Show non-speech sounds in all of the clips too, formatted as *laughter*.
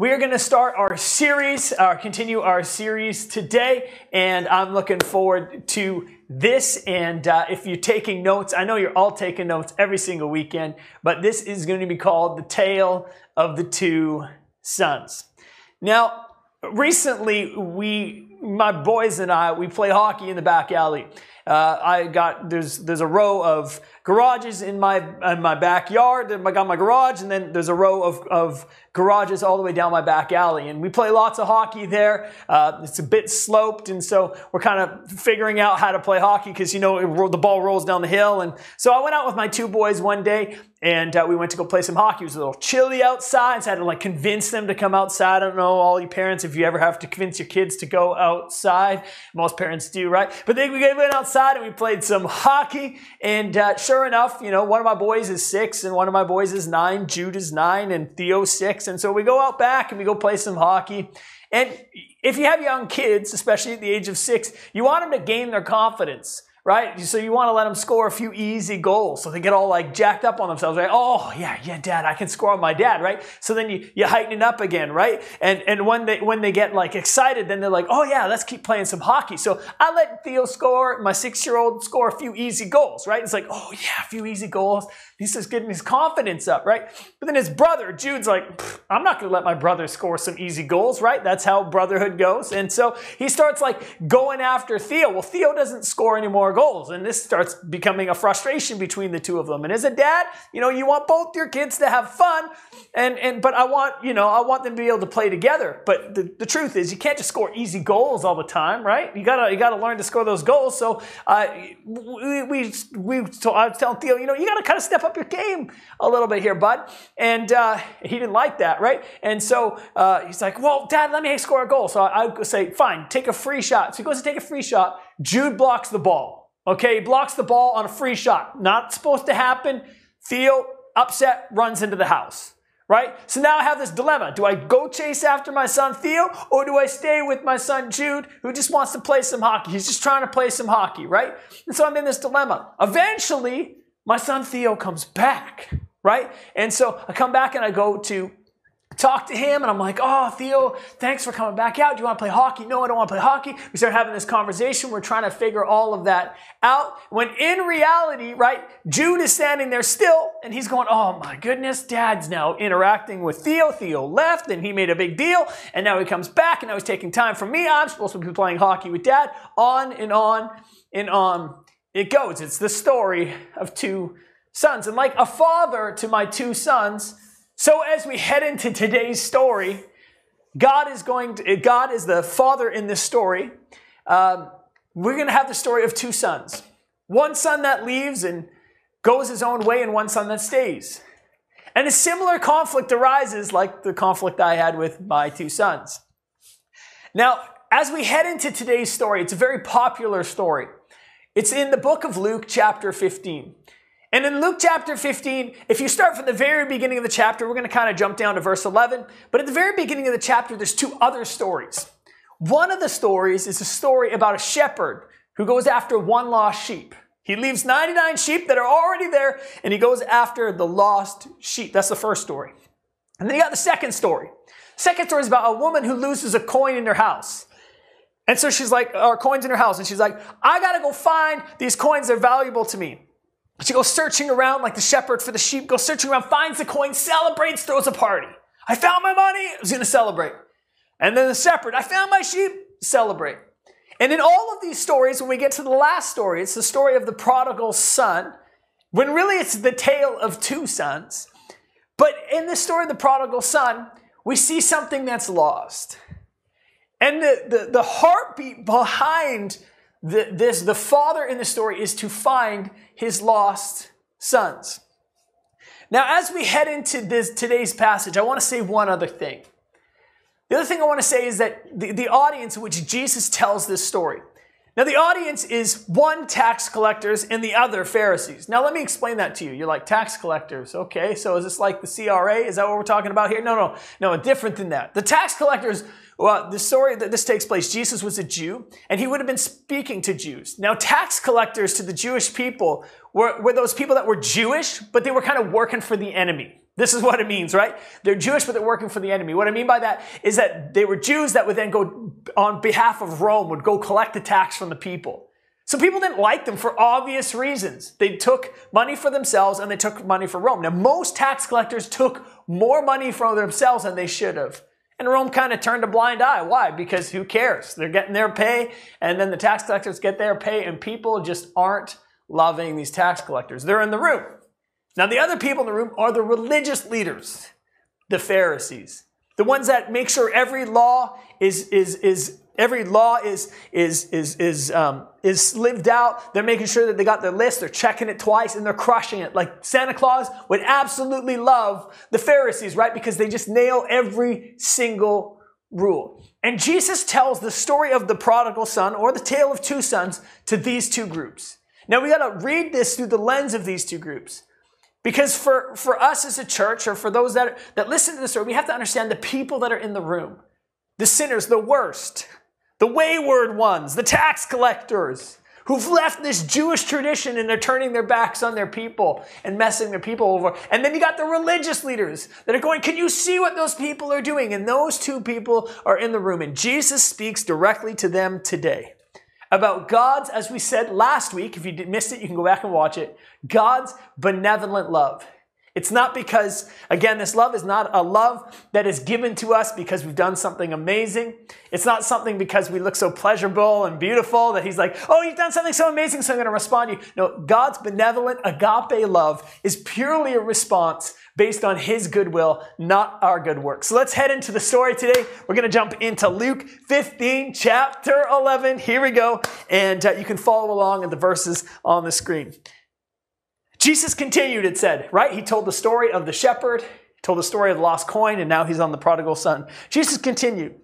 We are going to start our series, uh, continue our series today, and I'm looking forward to this. And uh, if you're taking notes, I know you're all taking notes every single weekend, but this is going to be called The Tale of the Two Sons. Now, recently, we, my boys and I, we play hockey in the back alley. Uh, I got there's there's a row of garages in my in my backyard. I got my garage, and then there's a row of, of garages all the way down my back alley. And we play lots of hockey there. Uh, it's a bit sloped, and so we're kind of figuring out how to play hockey because you know it, the ball rolls down the hill. And so I went out with my two boys one day, and uh, we went to go play some hockey. It was a little chilly outside, so I had to like convince them to come outside. I don't know all you parents if you ever have to convince your kids to go outside. Most parents do, right? But then we went outside and we played some hockey, and uh, sure enough, you know, one of my boys is six, and one of my boys is nine. Jude is nine, and Theo six. And so we go out back and we go play some hockey. And if you have young kids, especially at the age of six, you want them to gain their confidence right? So you want to let them score a few easy goals so they get all like jacked up on themselves, right? Oh, yeah, yeah, dad, I can score on my dad, right? So then you, you heighten it up again, right? And, and when they, when they get like excited, then they're like, oh yeah, let's keep playing some hockey. So I let Theo score, my six year old score a few easy goals, right? It's like, oh yeah, a few easy goals. He's just getting his confidence up, right? But then his brother, Jude's like, I'm not going to let my brother score some easy goals, right? That's how brotherhood goes. And so he starts like going after Theo. Well, Theo doesn't score any more goals. And this starts becoming a frustration between the two of them. And as a dad, you know, you want both your kids to have fun. And, and, but I want, you know, I want them to be able to play together. But the, the truth is you can't just score easy goals all the time, right? You gotta, you gotta learn to score those goals. So, uh, we, we, we, so I was telling Theo, you know, you gotta kind of step up your game a little bit here, bud. And uh, he didn't like that, right? And so uh, he's like, well, dad, let me score a goal. So I, I say, fine, take a free shot. So he goes to take a free shot. Jude blocks the ball. Okay, he blocks the ball on a free shot. Not supposed to happen. Theo, upset, runs into the house right? So now I have this dilemma. Do I go chase after my son Theo or do I stay with my son Jude who just wants to play some hockey? He's just trying to play some hockey, right? And so I'm in this dilemma. Eventually, my son Theo comes back, right? And so I come back and I go to talk to him and I'm like, oh, Theo, thanks for coming back out. Do you want to play hockey? No, I don't want to play hockey. We start having this conversation. We're trying to figure all of that out. When in reality, right, Jude is standing there still and he's going, oh my goodness, dad's now interacting with Theo. Theo left and he made a big deal. And now he comes back and now he's taking time from me. I'm supposed to be playing hockey with dad. On and on and on it goes. It's the story of two sons. And like a father to my two sons, so as we head into today's story, God is going to, God is the father in this story. Um, we're going to have the story of two sons. One son that leaves and goes his own way, and one son that stays. And a similar conflict arises like the conflict I had with my two sons. Now, as we head into today's story, it's a very popular story. It's in the book of Luke, chapter 15. And in Luke chapter 15, if you start from the very beginning of the chapter, we're going to kind of jump down to verse 11. But at the very beginning of the chapter, there's two other stories. One of the stories is a story about a shepherd who goes after one lost sheep. He leaves 99 sheep that are already there and he goes after the lost sheep. That's the first story. And then you got the second story. second story is about a woman who loses a coin in her house. And so she's like, or coins in her house, and she's like, I gotta go find these coins, they're valuable to me. She goes searching around like the shepherd for the sheep, goes searching around, finds the coin, celebrates, throws a party. I found my money, I was gonna celebrate. And then the shepherd, I found my sheep, celebrate. And in all of these stories, when we get to the last story, it's the story of the prodigal son, when really it's the tale of two sons. But in the story of the prodigal son, we see something that's lost. And the, the, the heartbeat behind the, this, the father in the story is to find his lost sons. Now, as we head into this today's passage, I want to say one other thing. The other thing I want to say is that the, the audience in which Jesus tells this story. Now, the audience is one tax collectors and the other Pharisees. Now, let me explain that to you. You're like, tax collectors. Okay, so is this like the CRA? Is that what we're talking about here? No, no, no, different than that. The tax collectors well, the story that this takes place, Jesus was a Jew, and he would have been speaking to Jews. Now, tax collectors to the Jewish people were, were those people that were Jewish, but they were kind of working for the enemy. This is *laughs* what it means, right? They're Jewish, but they're working for the enemy. What I mean by that is that they were Jews that would then go on behalf of Rome, would go collect the tax from the people. So people didn't like them for obvious reasons. They took money for themselves and they took money for Rome. Now, most tax collectors took more money from themselves than they should have. And Rome kind of turned a blind eye. Why? Because who cares? They're getting their pay, and then the tax collectors get their pay, and people just aren't loving these tax collectors. They're in the room. Now, the other people in the room are the religious leaders, the Pharisees, the ones that make sure every law is, is, is every law is, is, is, is, um, is lived out. They're making sure that they got their list. They're checking it twice and they're crushing it. Like Santa Claus would absolutely love the Pharisees, right? Because they just nail every single rule. And Jesus tells the story of the prodigal son or the tale of two sons to these two groups. Now we got to read this through the lens of these two groups. Because for, for us as a church, or for those that, that listen to this story, we have to understand the people that are in the room, the sinners, the worst, the wayward ones, the tax collectors, who've left this Jewish tradition and they're turning their backs on their people and messing their people over. And then you got the religious leaders that are going, Can you see what those people are doing? And those two people are in the room. And Jesus speaks directly to them today about God's, as we said last week, if you missed it, you can go back and watch it, God's benevolent love. It's not because, again, this love is not a love that is given to us because we've done something amazing. It's not something because we look so pleasurable and beautiful that He's like, oh, you've done something so amazing, so I'm going to respond to you. No, God's benevolent agape love is purely a response based on His goodwill, not our good works. So let's head into the story today. We're going to jump into Luke 15, chapter 11. Here we go. And uh, you can follow along in the verses on the screen. Jesus continued, it said, right? He told the story of the shepherd, told the story of the lost coin, and now he's on the prodigal son. Jesus continued.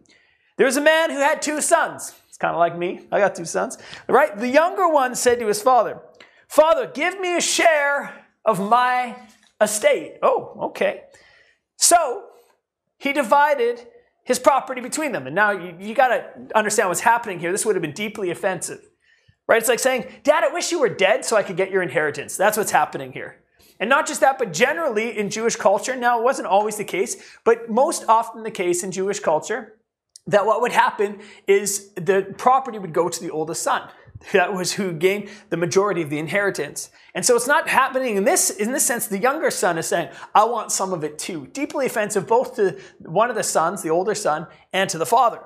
There was a man who had two sons. It's kind of like me. I got two sons. Right? The younger one said to his father, Father, give me a share of my estate. Oh, okay. So he divided his property between them. And now you, you got to understand what's happening here. This would have been deeply offensive. Right? It's like saying, Dad, I wish you were dead so I could get your inheritance. That's what's happening here. And not just that, but generally in Jewish culture, now it wasn't always the case, but most often the case in Jewish culture, that what would happen is the property would go to the oldest son. *laughs* That was who gained the majority of the inheritance. And so it's not happening in this, in this sense, the younger son is saying, I want some of it too. Deeply offensive both to one of the sons, the older son, and to the father.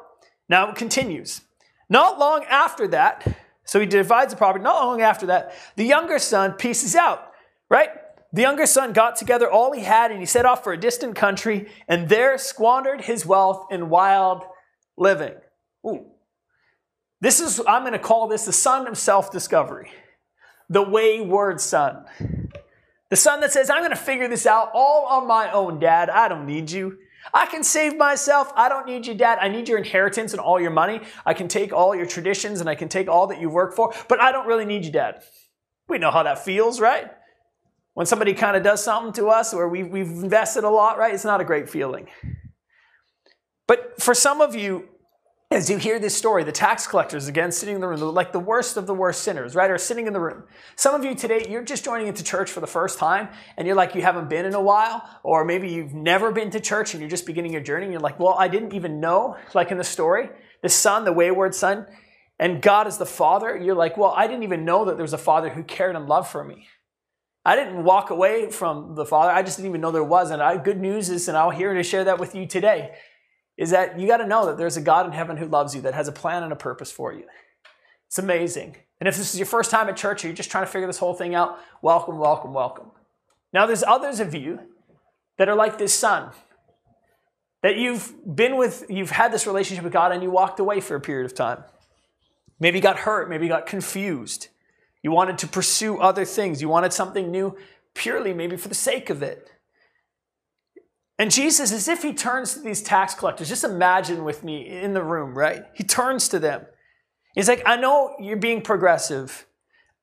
Now it continues. Not long after that, so he divides the property. Not long after that, the younger son pieces out, right? The younger son got together all he had and he set off for a distant country and there squandered his wealth in wild living. Ooh. This is, I'm going to call this the son of self discovery, the wayward son. The son that says, I'm going to figure this out all on my own, dad. I don't need you. I can save myself. I don't need you, dad. I need your inheritance and all your money. I can take all your traditions and I can take all that you work for, but I don't really need you, dad. We know how that feels, right? When somebody kind of does something to us where we, we've invested a lot, right? It's not a great feeling. But for some of you, as you hear this story, the tax collectors, again, sitting in the room, like the worst of the worst sinners, right, are sitting in the room. Some of you today, you're just joining into church for the first time, and you're like, you haven't been in a while, or maybe you've never been to church and you're just beginning your journey, and you're like, well, I didn't even know, like in the story, the son, the wayward son, and God is the father. You're like, well, I didn't even know that there was a father who cared and loved for me. I didn't walk away from the Father. I just didn't even know there was. And I, good news is, and I'll here to share that with you today, is that you got to know that there's a God in heaven who loves you, that has a plan and a purpose for you. It's amazing. And if this is your first time at church or you're just trying to figure this whole thing out, welcome, welcome, welcome. Now, there's others of you that are like this son, that you've been with, you've had this relationship with God and you walked away for a period of time. Maybe you got hurt, maybe you got confused. You wanted to pursue other things, you wanted something new purely maybe for the sake of it. And Jesus, as if he turns to these tax collectors, just imagine with me in the room, right? He turns to them. He's like, I know you're being progressive.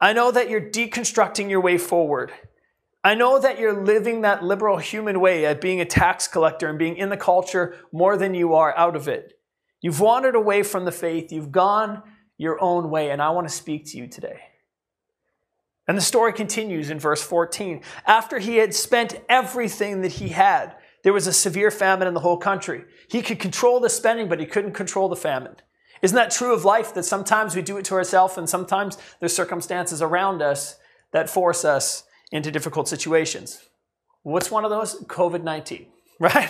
I know that you're deconstructing your way forward. I know that you're living that liberal human way at being a tax collector and being in the culture more than you are out of it. You've wandered away from the faith. You've gone your own way, and I want to speak to you today. And the story continues in verse 14. After he had spent everything that he had, there was a severe famine in the whole country. He could control the spending, but he couldn't control the famine. Isn't that true of life that sometimes we do it to ourselves and sometimes there's circumstances around us that force us into difficult situations? What's one of those? COVID 19, *laughs* right?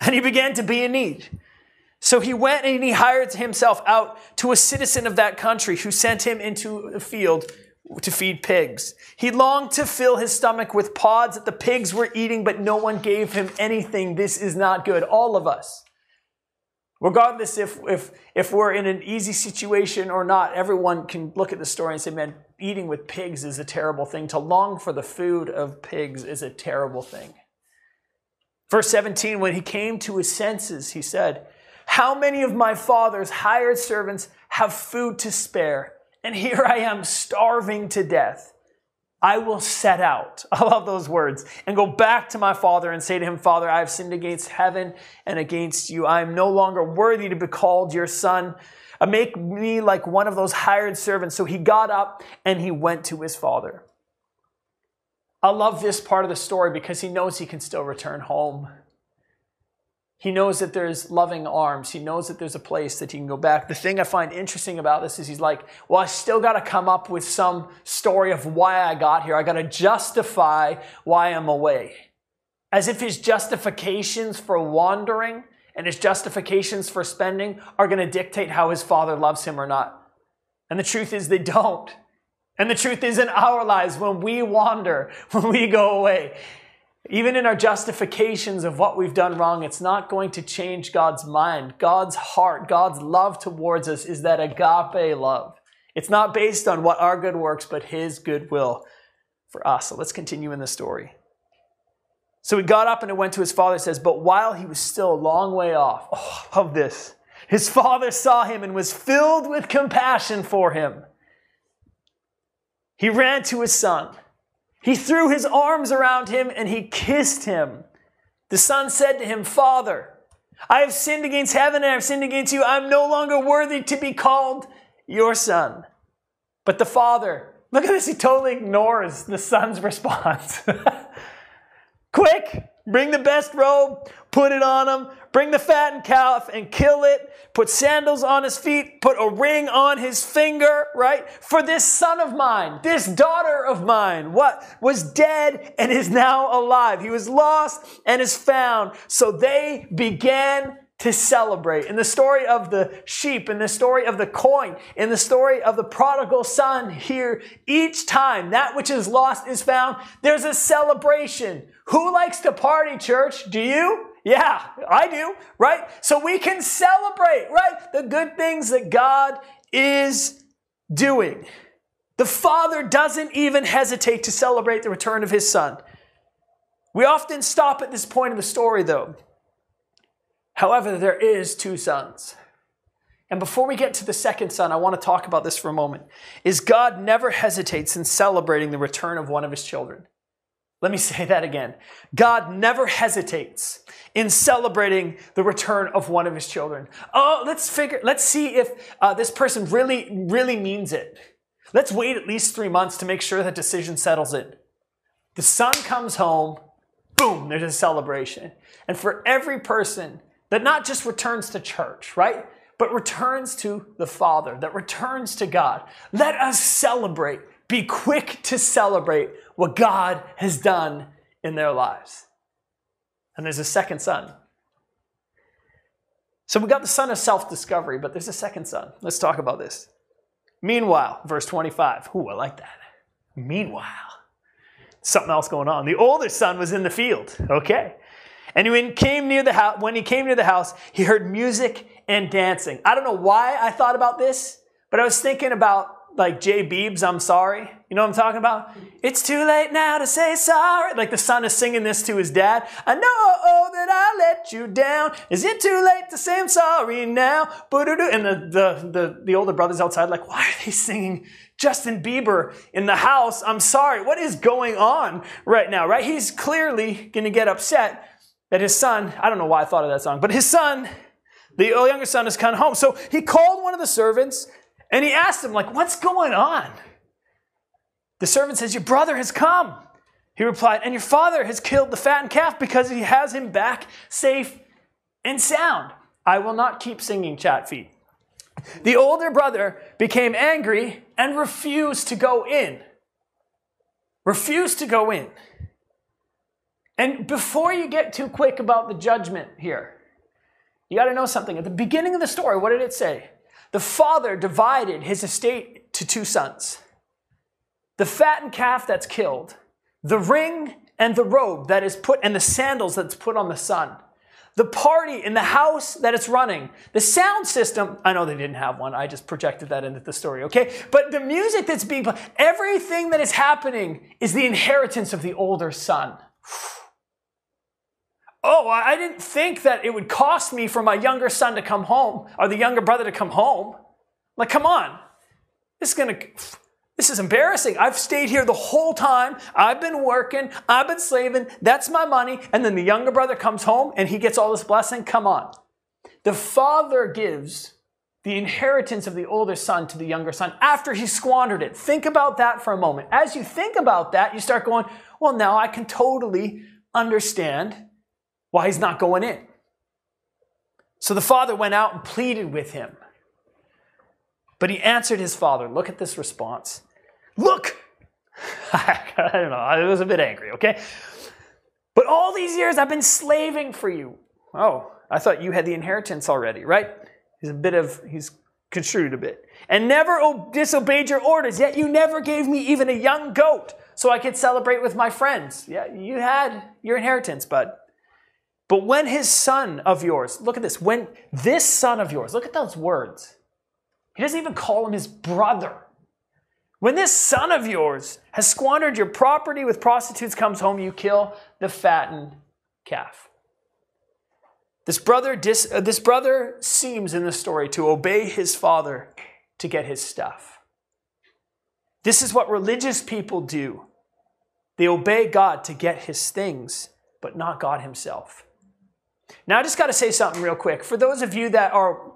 And he began to be in need. So he went and he hired himself out to a citizen of that country who sent him into the field to feed pigs. He longed to fill his stomach with pods that the pigs were eating, but no one gave him anything. This is not good. All of us. Regardless if, if, if we're in an easy situation or not, everyone can look at the story and say, man, eating with pigs is a terrible thing. To long for the food of pigs is a terrible thing. Verse 17, when he came to his senses, he said, How many of my father's hired servants have food to spare? And here I am starving to death. I will set out. *laughs* I love those words. And go back to my father and say to him, Father, I have sinned against heaven and against you. I am no longer worthy to be called your son. Uh, make me like one of those hired servants. So he got up and he went to his father. I love this part of the story because he knows he can still return home. He knows that there's loving arms. He knows that there's a place that he can go back. The thing I find interesting about this is he's like, well, I still got to come up with some story of why I got here. I got to justify why I'm away. As if his justifications for wandering and his justifications for spending are going to dictate how his father loves him or not. And the truth is, they don't. And the truth is, in our lives, when we wander, *laughs* when we go away, even in our justifications of what we've done wrong, it's not going to change God's mind. God's heart, God's love towards us is that agape love. It's not based on what our good works, but His goodwill for us. So let's continue in the story. So he got up and went to his father, says, But while he was still a long way off, oh, I love this. His father saw him and was filled with compassion for him. He ran to his son he threw his arms around him and he kissed him. The son said to him, Father, I have sinned against heaven and I have sinned against you. I'm no longer worthy to be called your son. But the father, look at this, he totally ignores the son's *laughs* response. *laughs* Quick, bring the best robe, put it on him, bring the fattened calf and kill it, put sandals on his feet, put a ring on his finger, right? For this son of mine, this daughter of mine, what was dead and is now alive. He was lost and is found. So they began to celebrate. In the story of the sheep, in the story of the coin, in the story of the prodigal son here, each time that which is lost is found, there's a celebration. Who likes to party, church? Do you? Yeah, I do, right? So we can celebrate, right? The good things that God is doing. The Father doesn't even hesitate to celebrate the return of His Son. We often stop at this point in the story, though. However, there is two sons. And before we get to the second son, I want to talk about this for a moment. Is God never hesitates in celebrating the return of one of his children. Let me *laughs* say that again. God never hesitates in celebrating the return of one of his children. Oh, let's figure, let's see if uh, this person really, really means it. Let's wait at least three months to make sure that decision settles it. The son comes home, boom, there's a celebration. And for every person that not just returns to church, right? But returns to the Father, that returns to God. Let us celebrate. Be quick to celebrate what God has done in their lives. And there's a second son. So we got the son of self discovery, but there's a second son. Let's talk about this. Meanwhile, verse 25. Ooh, I like that. Meanwhile, something else going on. The older son was in the field. Okay. And when he came near the house, when he came near the house, he heard music and dancing. I don't know why I thought about this, but I was thinking about like Jay Beebs, I'm sorry. You know what I'm talking about? It's too late now to say sorry. Like the son is singing this to his dad. I know oh, that I let you down. Is it too late to say I'm sorry now? And the, the, the, the older brother's outside, like, why are they singing Justin Bieber in the house? I'm sorry. What is going on right now, right? He's clearly going to get upset that his son, I don't know why I thought of that song, but his son, the younger son, has come home. So he called one of the servants and he asked him, like, what's going on? The servant says, Your brother has come. He replied, And your father has killed the fattened calf because he has him back safe and sound. I will not keep singing chat feet. The older brother became angry and refused to go in. Refused to go in. And before you get too quick about the judgment here, you got to know something. At the beginning of the story, what did it say? The father divided his estate to two sons the fattened calf that's killed, the ring and the robe that is put, and the sandals that's put on the son the party in the house that it's running, the sound system. I know they didn't have one. I just projected that into the story, okay? But the music that's being played, everything that is happening is the inheritance of the older son. Oh, I didn't think that it would cost me for my younger son to come home or the younger brother to come home. Like, come on. This is going to this is embarrassing. I've stayed here the whole time. I've been working. I've been slaving. That's my money. And then the younger brother comes home and he gets all this blessing. Come on. The father gives the inheritance of the older son to the younger son after he squandered it. Think about that for a moment. As you think about that, you start going, well, now I can totally understand why he's not going in. So the father went out and pleaded with him. But he answered his father. Look at this response. Look! *laughs* I don't know. I was a bit angry, okay? But all these years I've been slaving for you. Oh, I thought you had the inheritance already, right? He's a bit of, he's construed a bit. And never disobeyed your orders, yet you never gave me even a young goat so I could celebrate with my friends. Yeah, you had your inheritance, bud. But when his son of yours, look at this, when this son of yours, look at those words. He doesn't even call him his brother. When this son of yours has squandered your property with prostitutes comes home, you kill the fattened calf. This brother, dis, uh, this brother seems in the story to obey his father to get his stuff. This is what religious people do. They obey God to get his things, but not God himself. Now, I just got to say something real quick. For those of you that are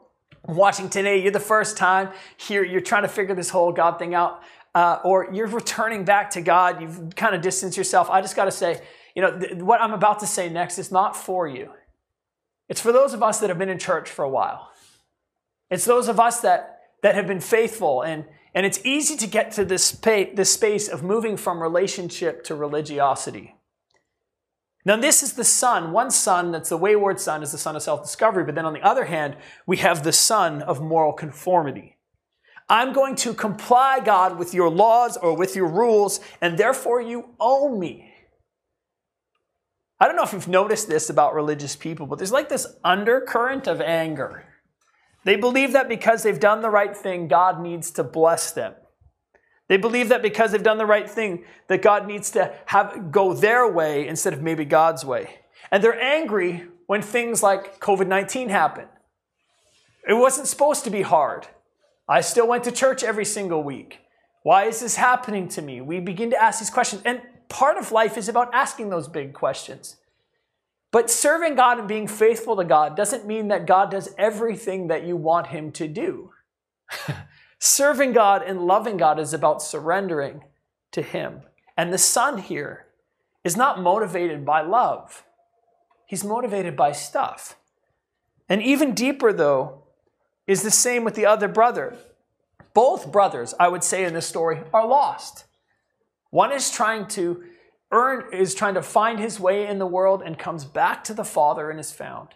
watching today, you're the first time here, you're trying to figure this whole God thing out, uh, or you're returning back to God, you've kind of distanced yourself. I just got to say, you know, th- what I'm about to say next is not for you. It's for those of us that have been in church for a while. It's those of us that, that have been faithful. And, and it's easy to get to this, spa- this space of moving from relationship to religiosity. Now, this is the son. One son that's the wayward son is the son of self discovery. But then on the other hand, we have the son of moral conformity. I'm going to comply, God, with your laws or with your rules, and therefore you owe me. I don't know if you've noticed this about religious people, but there's like this undercurrent of anger. They believe that because they've done the right thing, God needs to bless them. They believe that because they've done the right thing, that God needs to have go their way instead of maybe God's way. And they're angry when things like COVID-19 happen. It wasn't supposed to be hard. I still went to church every single week. Why is this happening to me? We begin to ask these questions. And part of life is about asking those big questions. But serving God and being faithful to God doesn't mean that God does everything that you want him to do. *laughs* Serving God and loving God is about surrendering to Him. And the son here is not motivated by love, he's motivated by stuff. And even deeper, though, is the same with the other brother. Both brothers, I would say in this story, are lost. One is trying to earn, is trying to find his way in the world and comes back to the Father and is found.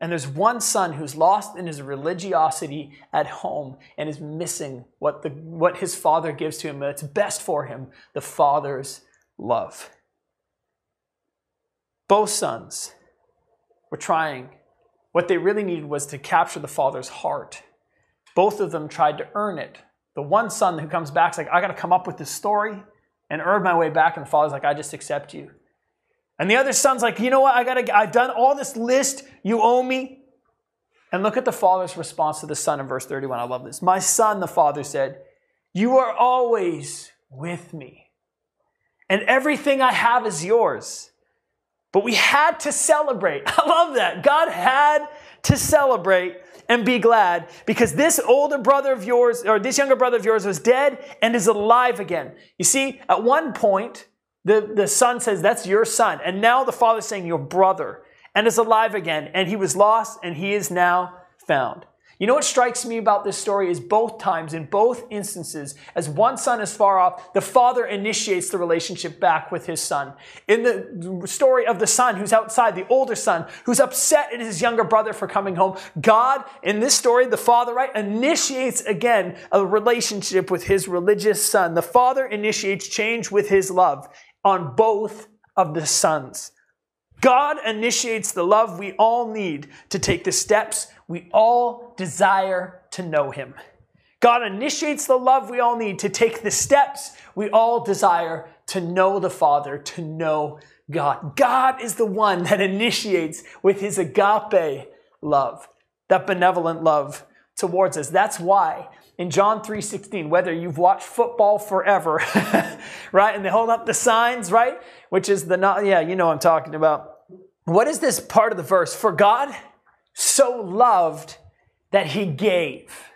And there's one son who's lost in his religiosity at home and is missing what, the, what his father gives to him that's best for him the father's love. Both sons were trying. What they really needed was to capture the father's heart. Both of them tried to earn it. The one son who comes back is like, I got to come up with this story and earn my way back. And the father's like, I just accept you. And the other son's like, you know what? I gotta, I've done all this list. You owe me. And look at the father's response to the son in verse 31. I love this. My son, the father said, you are always with me. And everything I have is yours. But we had to celebrate. *laughs* I love that. God had to celebrate and be glad, because this older brother of yours, or this younger brother of yours, was dead and is alive again. You see, at one point, the, the son says, That's your son. And now the father's saying, Your brother, and is alive again. And he was lost, and he is now found. You know what strikes me about this story is both times, in both instances, as one son is far off, the father initiates the relationship back with his son. In the story of the son who's outside, the older son who's upset at his younger brother for coming home, God, in this story, the father, right, initiates again a relationship with his religious son. The father initiates change with his love on both of the sons. God initiates the love we all need to take the steps we all desire to know Him. God initiates the love we all need to take the steps we all desire to know the Father, to know God. God is the one that initiates with His agape love, that benevolent love towards us. That's why in John 3:16, whether you've watched football forever, *laughs* right? And they hold up the signs, right? Which is the not yeah, you know I'm talking about. What is this part of the verse? For God so loved that he gave.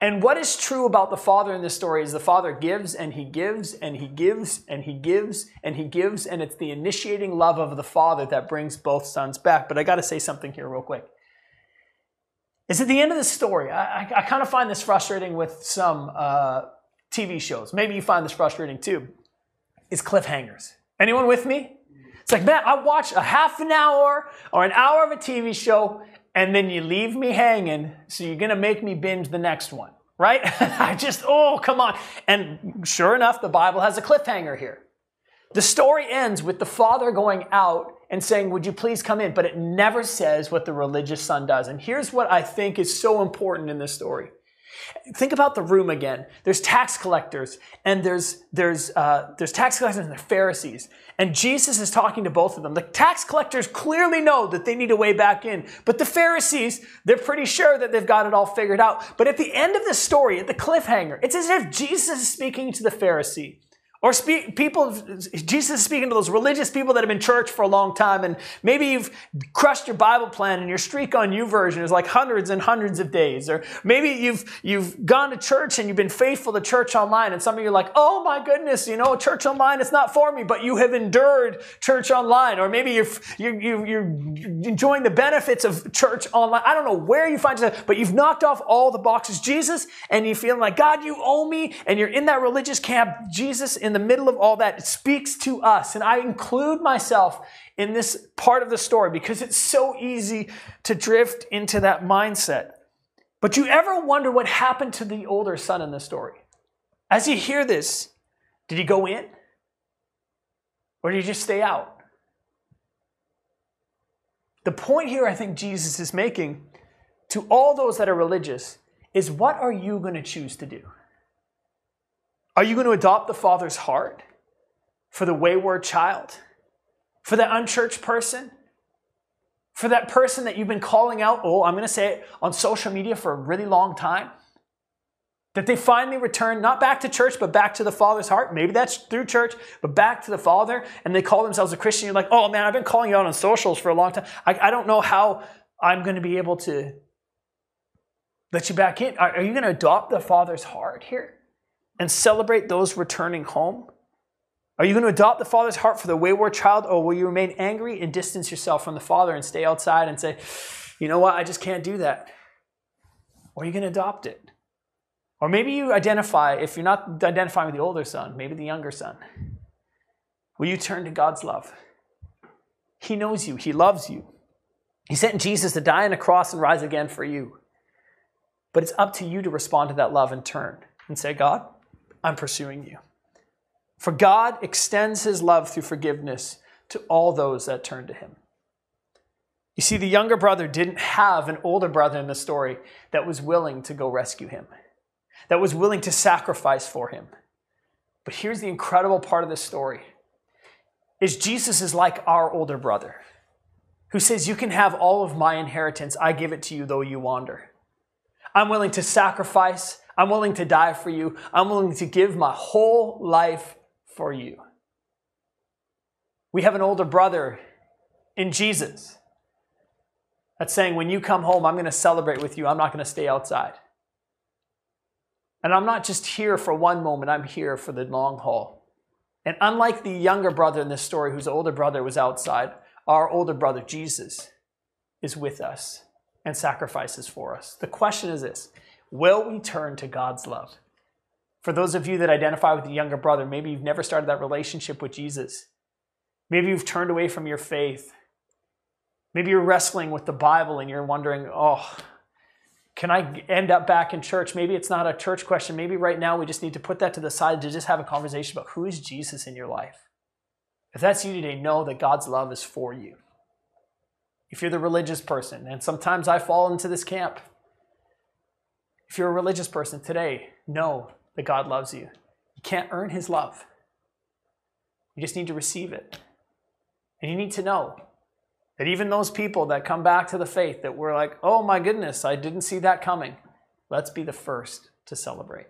And what is true about the Father in this story is the Father gives and he gives and he gives and he gives and he gives, and it's the initiating love of the Father that brings both sons back. But I got to say something here, real quick. Is at the end of the story, I, I, I kind of find this frustrating with some uh, TV shows. Maybe you find this frustrating too. Is cliffhangers. Anyone with me? It's like, man, I watch a half an hour or an hour of a TV show and then you leave me hanging, so you're gonna make me binge the next one, right? *laughs* I just, oh, come on. And sure enough, the Bible has a cliffhanger here. The story ends with the father going out and saying, Would you please come in? But it never says what the religious son does. And here's what I think is so important in this story Think about the room again. There's tax collectors, and there's there's uh, there's tax collectors and the Pharisees, and Jesus is talking to both of them. The tax collectors clearly know that they need a way back in, but the Pharisees they're pretty sure that they've got it all figured out. But at the end of the story, at the cliffhanger, it's as if Jesus is speaking to the Pharisee or speak, people, Jesus is speaking to those religious people that have been church for a long time, and maybe you've crushed your Bible plan and your streak on YouVersion is like hundreds and hundreds of days. Or maybe you've, you've gone to church and you've been faithful to church online, and some of you are like, oh my goodness, you know, church online, it's not for me, but you have endured church online. Or maybe you're, you're, you're enjoying the benefits of church online. I don't know where you find yourself, but you've knocked off all the boxes. Jesus, and you feel like, God, you owe me, and you're in that religious camp. Jesus, in in the middle of all that, it speaks to us. And I include myself in this part of the story because it's so easy to drift into that mindset. But you ever wonder what happened to the older son in the story? As you hear this, did he go in? Or did he just stay out? The point here I think Jesus is making to all those that are religious is what are you going to choose to do? Are you going to adopt the Father's heart for the wayward child? For the unchurched person? For that person that you've been calling out, oh, I'm going to say it on social media for a really long time? That they finally return not back to church, but back to the Father's heart. Maybe that's through church, but back to the Father, and they call themselves a Christian. You're like, oh man, I've been calling you out on socials for a long time. I, I don't know how I'm going to be able to let you back in. Are, are you going to adopt the Father's heart here? And celebrate those returning home? Are you going to adopt the Father's heart for the wayward child, or will you remain angry and distance yourself from the Father and stay outside and say, you know what, I just can't do that? Or are you going to adopt it? Or maybe you identify, if you're not identifying with the older son, maybe the younger son. Will you turn to God's love? He knows you, He loves you. He sent Jesus to die on a cross and rise again for you. But it's up to you to respond to that love and turn and say, God, I'm pursuing you. For God extends his love through forgiveness to all those that turn to him. You see, the younger brother didn't have an older brother in the story that was willing to go rescue him, that was willing to sacrifice for him. But here's the incredible part of this story is Jesus is like our older brother who says, You can have all of my inheritance. I give it to you, though you wander. I'm willing to sacrifice. I'm willing to die for you. I'm willing to give my whole life for you. We have an older brother in Jesus. That's saying when you come home, I'm going to celebrate with you. I'm not going to stay outside. And I'm not just here for one moment, I'm here for the long haul. And unlike the younger brother in this story, whose older brother was outside, our older brother, Jesus, is with us and sacrifices for us. The question is this Will we turn to God's love? For those of you that identify with the younger brother, maybe you've never started that relationship with Jesus. Maybe you've turned away from your faith. Maybe you're wrestling with the Bible and you're wondering, oh, can I end up back in church? Maybe it's not a church question. Maybe right now we just need to put that to the side to just have a conversation about who is Jesus in your life. If that's you today, know that God's love is for you. If you're the religious person, and sometimes I fall into this camp, if you're a religious person today, know that God loves you. You can't earn his love. You just need to receive it. And you need to know that even those people that come back to the faith that were like, oh my goodness, I didn't see that coming, let's be the first to celebrate.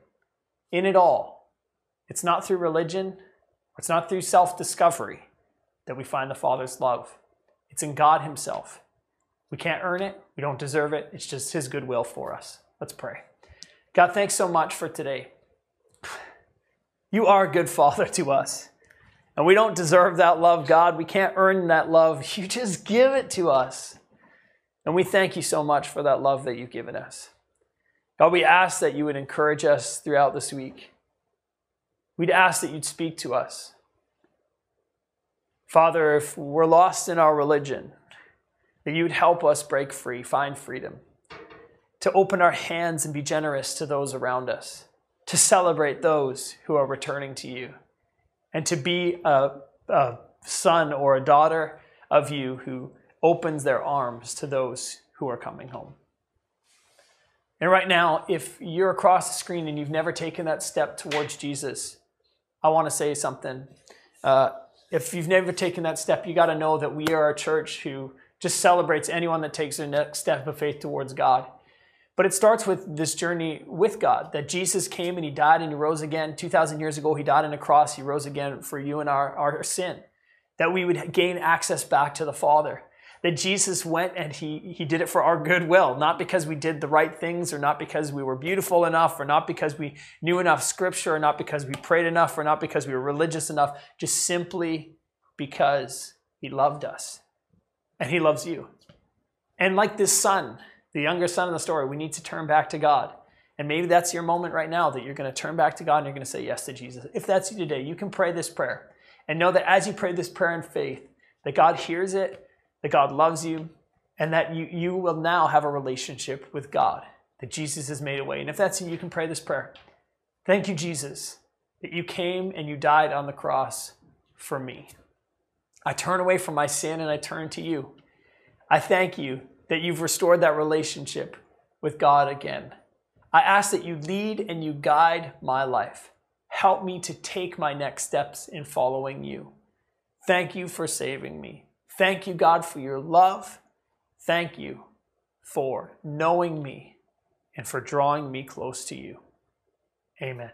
In it all, it's not through religion, it's not through self discovery that we find the Father's love. It's in God Himself. We can't earn it, we don't deserve it, it's just His goodwill for us. Let's pray. God, thanks so much for today. You are a good Father to us. And we don't deserve that love, God. We can't earn that love. *laughs* You just give it to us. And we thank you so much for that love that you've given us. God, we ask that you would encourage us throughout this week. We'd ask that you'd speak to us. Father, if we're lost in our religion, that you'd help us break free, find freedom, to open our hands and be generous to those around us, to celebrate those who are returning to you and to be a, a son or a daughter of you who opens their arms to those who are coming home. And right now, if you're across the screen and you've never taken that step towards Jesus, I want to say something. Uh, if you've never taken that step, you got to know that we are a church who just celebrates anyone that takes their next step of faith towards God. But it starts with this journey with God that Jesus came and he died and he rose again. 2,000 years ago, he died on a cross. He rose again for you and our, our sin, that we would gain access back to the Father. That Jesus went and he, he did it for our goodwill, not because we did the right things or not because we were beautiful enough or not because we knew enough scripture or not because we prayed enough or not because we were religious enough, just simply because he loved us and he loves you. And like this son, the younger son in the story, we need to turn back to God. And maybe that's your moment right now that you're going to turn back to God and you're going to say yes to Jesus. If that's you today, you can pray this prayer and know that as you pray this prayer in faith, that God hears it, that God loves you, and that you, you will now have a relationship with God, that Jesus has made a way. And if that's you, you can pray this prayer. Thank you, Jesus, that you came and you died on the cross for me. I turn away from my sin and I turn to you. I thank you that you've restored that relationship with God again. I ask that you lead and you guide my life. Help me to take my next steps in following you. Thank you for saving me. Thank you, God, for your love. Thank you for knowing me and for drawing me close to you. Amen.